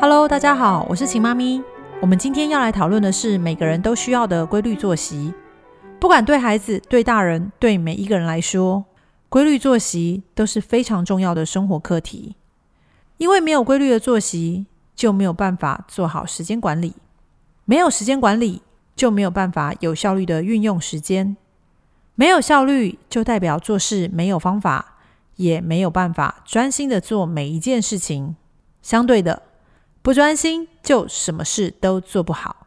Hello，大家好，我是秦妈咪。我们今天要来讨论的是每个人都需要的规律作息。不管对孩子、对大人、对每一个人来说，规律作息都是非常重要的生活课题。因为没有规律的作息，就没有办法做好时间管理；没有时间管理，就没有办法有效率的运用时间。没有效率，就代表做事没有方法，也没有办法专心的做每一件事情。相对的，不专心就什么事都做不好。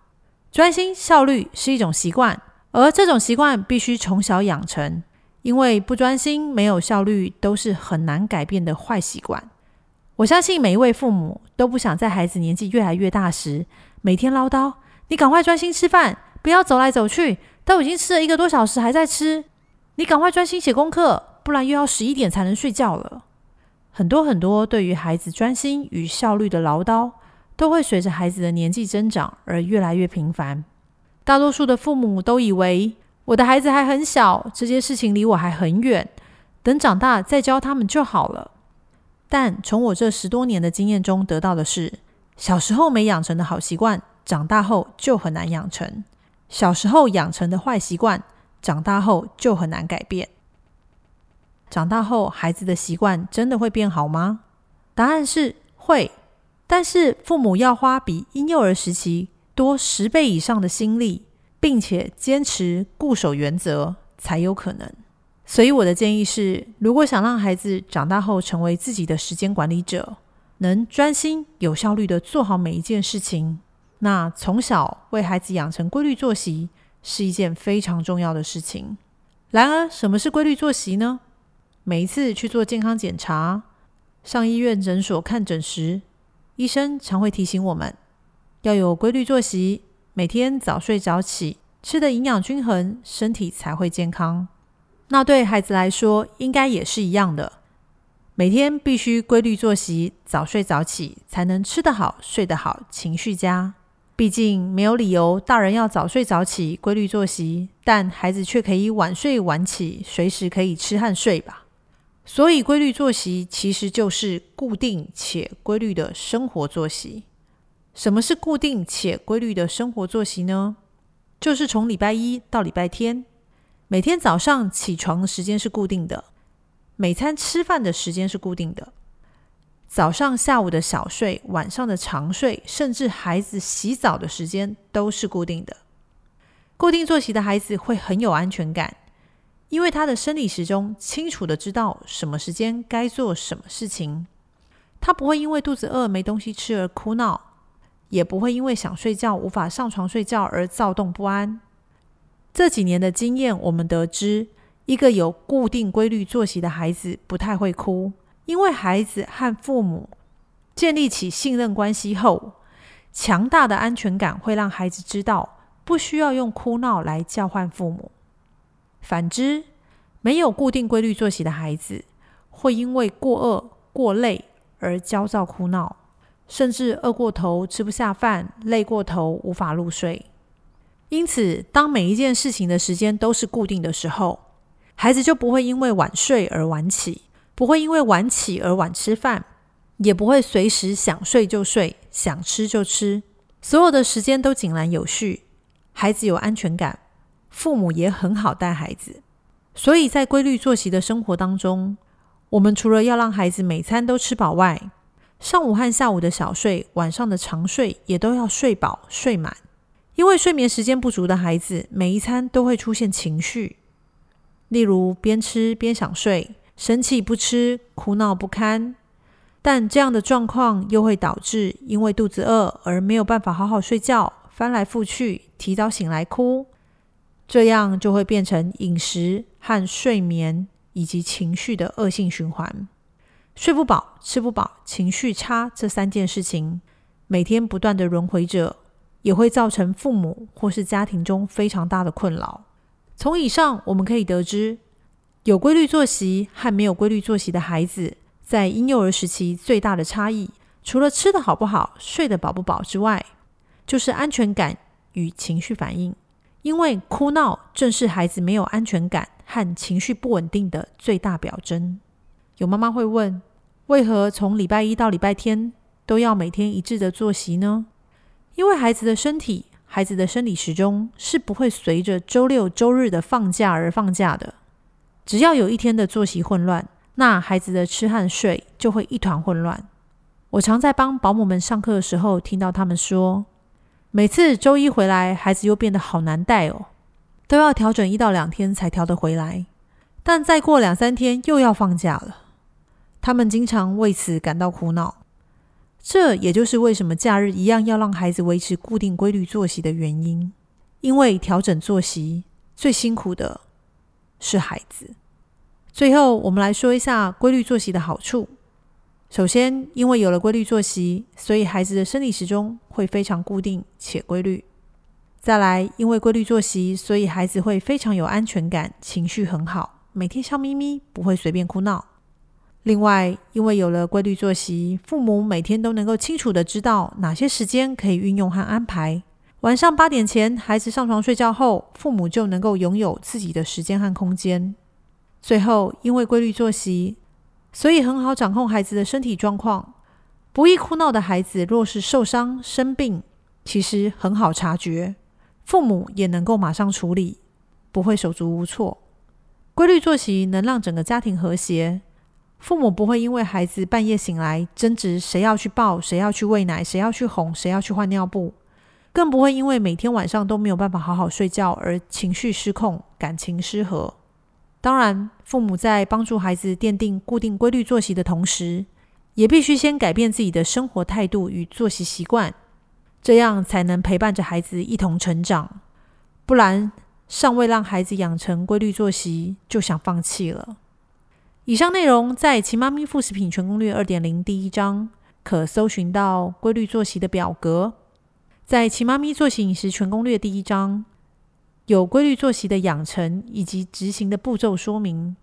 专心效率是一种习惯，而这种习惯必须从小养成。因为不专心、没有效率，都是很难改变的坏习惯。我相信每一位父母都不想在孩子年纪越来越大时，每天唠叨：“你赶快专心吃饭，不要走来走去。都已经吃了一个多小时还在吃，你赶快专心写功课，不然又要十一点才能睡觉了。”很多很多对于孩子专心与效率的唠叨。都会随着孩子的年纪增长而越来越频繁。大多数的父母都以为我的孩子还很小，这件事情离我还很远，等长大再教他们就好了。但从我这十多年的经验中得到的是，小时候没养成的好习惯，长大后就很难养成；小时候养成的坏习惯，长大后就很难改变。长大后，孩子的习惯真的会变好吗？答案是会。但是父母要花比婴幼儿时期多十倍以上的心力，并且坚持固守原则，才有可能。所以我的建议是，如果想让孩子长大后成为自己的时间管理者，能专心有效率的做好每一件事情，那从小为孩子养成规律作息是一件非常重要的事情。然而，什么是规律作息呢？每一次去做健康检查、上医院诊所看诊时，医生常会提醒我们要有规律作息，每天早睡早起，吃的营养均衡，身体才会健康。那对孩子来说，应该也是一样的，每天必须规律作息，早睡早起，才能吃得好、睡得好，情绪佳。毕竟没有理由大人要早睡早起、规律作息，但孩子却可以晚睡晚起，随时可以吃和睡吧。所以，规律作息其实就是固定且规律的生活作息。什么是固定且规律的生活作息呢？就是从礼拜一到礼拜天，每天早上起床的时间是固定的，每餐吃饭的时间是固定的，早上、下午的小睡，晚上的长睡，甚至孩子洗澡的时间都是固定的。固定作息的孩子会很有安全感。因为他的生理时钟清楚的知道什么时间该做什么事情，他不会因为肚子饿没东西吃而哭闹，也不会因为想睡觉无法上床睡觉而躁动不安。这几年的经验，我们得知，一个有固定规律作息的孩子不太会哭，因为孩子和父母建立起信任关系后，强大的安全感会让孩子知道不需要用哭闹来叫唤父母。反之，没有固定规律作息的孩子，会因为过饿、过累而焦躁哭闹，甚至饿过头吃不下饭，累过头无法入睡。因此，当每一件事情的时间都是固定的时候，孩子就不会因为晚睡而晚起，不会因为晚起而晚吃饭，也不会随时想睡就睡，想吃就吃。所有的时间都井然有序，孩子有安全感。父母也很好带孩子，所以在规律作息的生活当中，我们除了要让孩子每餐都吃饱外，上午和下午的小睡，晚上的长睡也都要睡饱睡满。因为睡眠时间不足的孩子，每一餐都会出现情绪，例如边吃边想睡、生气不吃、哭闹不堪。但这样的状况又会导致因为肚子饿而没有办法好好睡觉，翻来覆去，提早醒来哭。这样就会变成饮食和睡眠以及情绪的恶性循环。睡不饱、吃不饱、情绪差这三件事情，每天不断的轮回着，也会造成父母或是家庭中非常大的困扰。从以上我们可以得知，有规律作息和没有规律作息的孩子，在婴幼儿时期最大的差异，除了吃的好不好、睡得饱不饱之外，就是安全感与情绪反应。因为哭闹正是孩子没有安全感和情绪不稳定的最大表征。有妈妈会问：为何从礼拜一到礼拜天都要每天一致的作息呢？因为孩子的身体、孩子的生理时钟是不会随着周六周日的放假而放假的。只要有一天的作息混乱，那孩子的吃和睡就会一团混乱。我常在帮保姆们上课的时候，听到他们说，每次周一回来，孩子又变得好难带哦，都要调整一到两天才调得回来。但再过两三天又要放假了，他们经常为此感到苦恼。这也就是为什么假日一样要让孩子维持固定规律作息的原因。因为调整作息最辛苦的是孩子。最后，我们来说一下规律作息的好处。首先，因为有了规律作息，所以孩子的生理时钟会非常固定且规律。再来，因为规律作息，所以孩子会非常有安全感，情绪很好。每天笑眯眯，不会随便哭闹。另外，因为有了规律作息，父母每天都能够清楚的知道哪些时间可以运用和安排。晚上八点前，孩子上床睡觉后，父母就能够拥有自己的时间和空间。最后，因为规律作息，所以很好掌控孩子的身体状况。不易哭闹的孩子，若是受伤生病，其实很好察觉，父母也能够马上处理，不会手足无措。规律作息能让整个家庭和谐，父母不会因为孩子半夜醒来争执谁要去抱、谁要去喂奶、谁要去哄、谁要去换尿布，更不会因为每天晚上都没有办法好好睡觉而情绪失控、感情失和。当然，父母在帮助孩子奠定固定规律作息的同时，也必须先改变自己的生活态度与作息习惯，这样才能陪伴着孩子一同成长。不然，尚未让孩子养成规律作息，就想放弃了。以上内容在《奇妈咪副食品全攻略二点零》第一章可搜寻到规律作息的表格。在《奇妈咪作息饮食全攻略》第一章有规律作息的养成以及执行的步骤说明，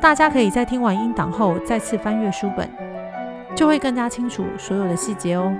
大家可以在听完音档后再次翻阅书本，就会更加清楚所有的细节哦。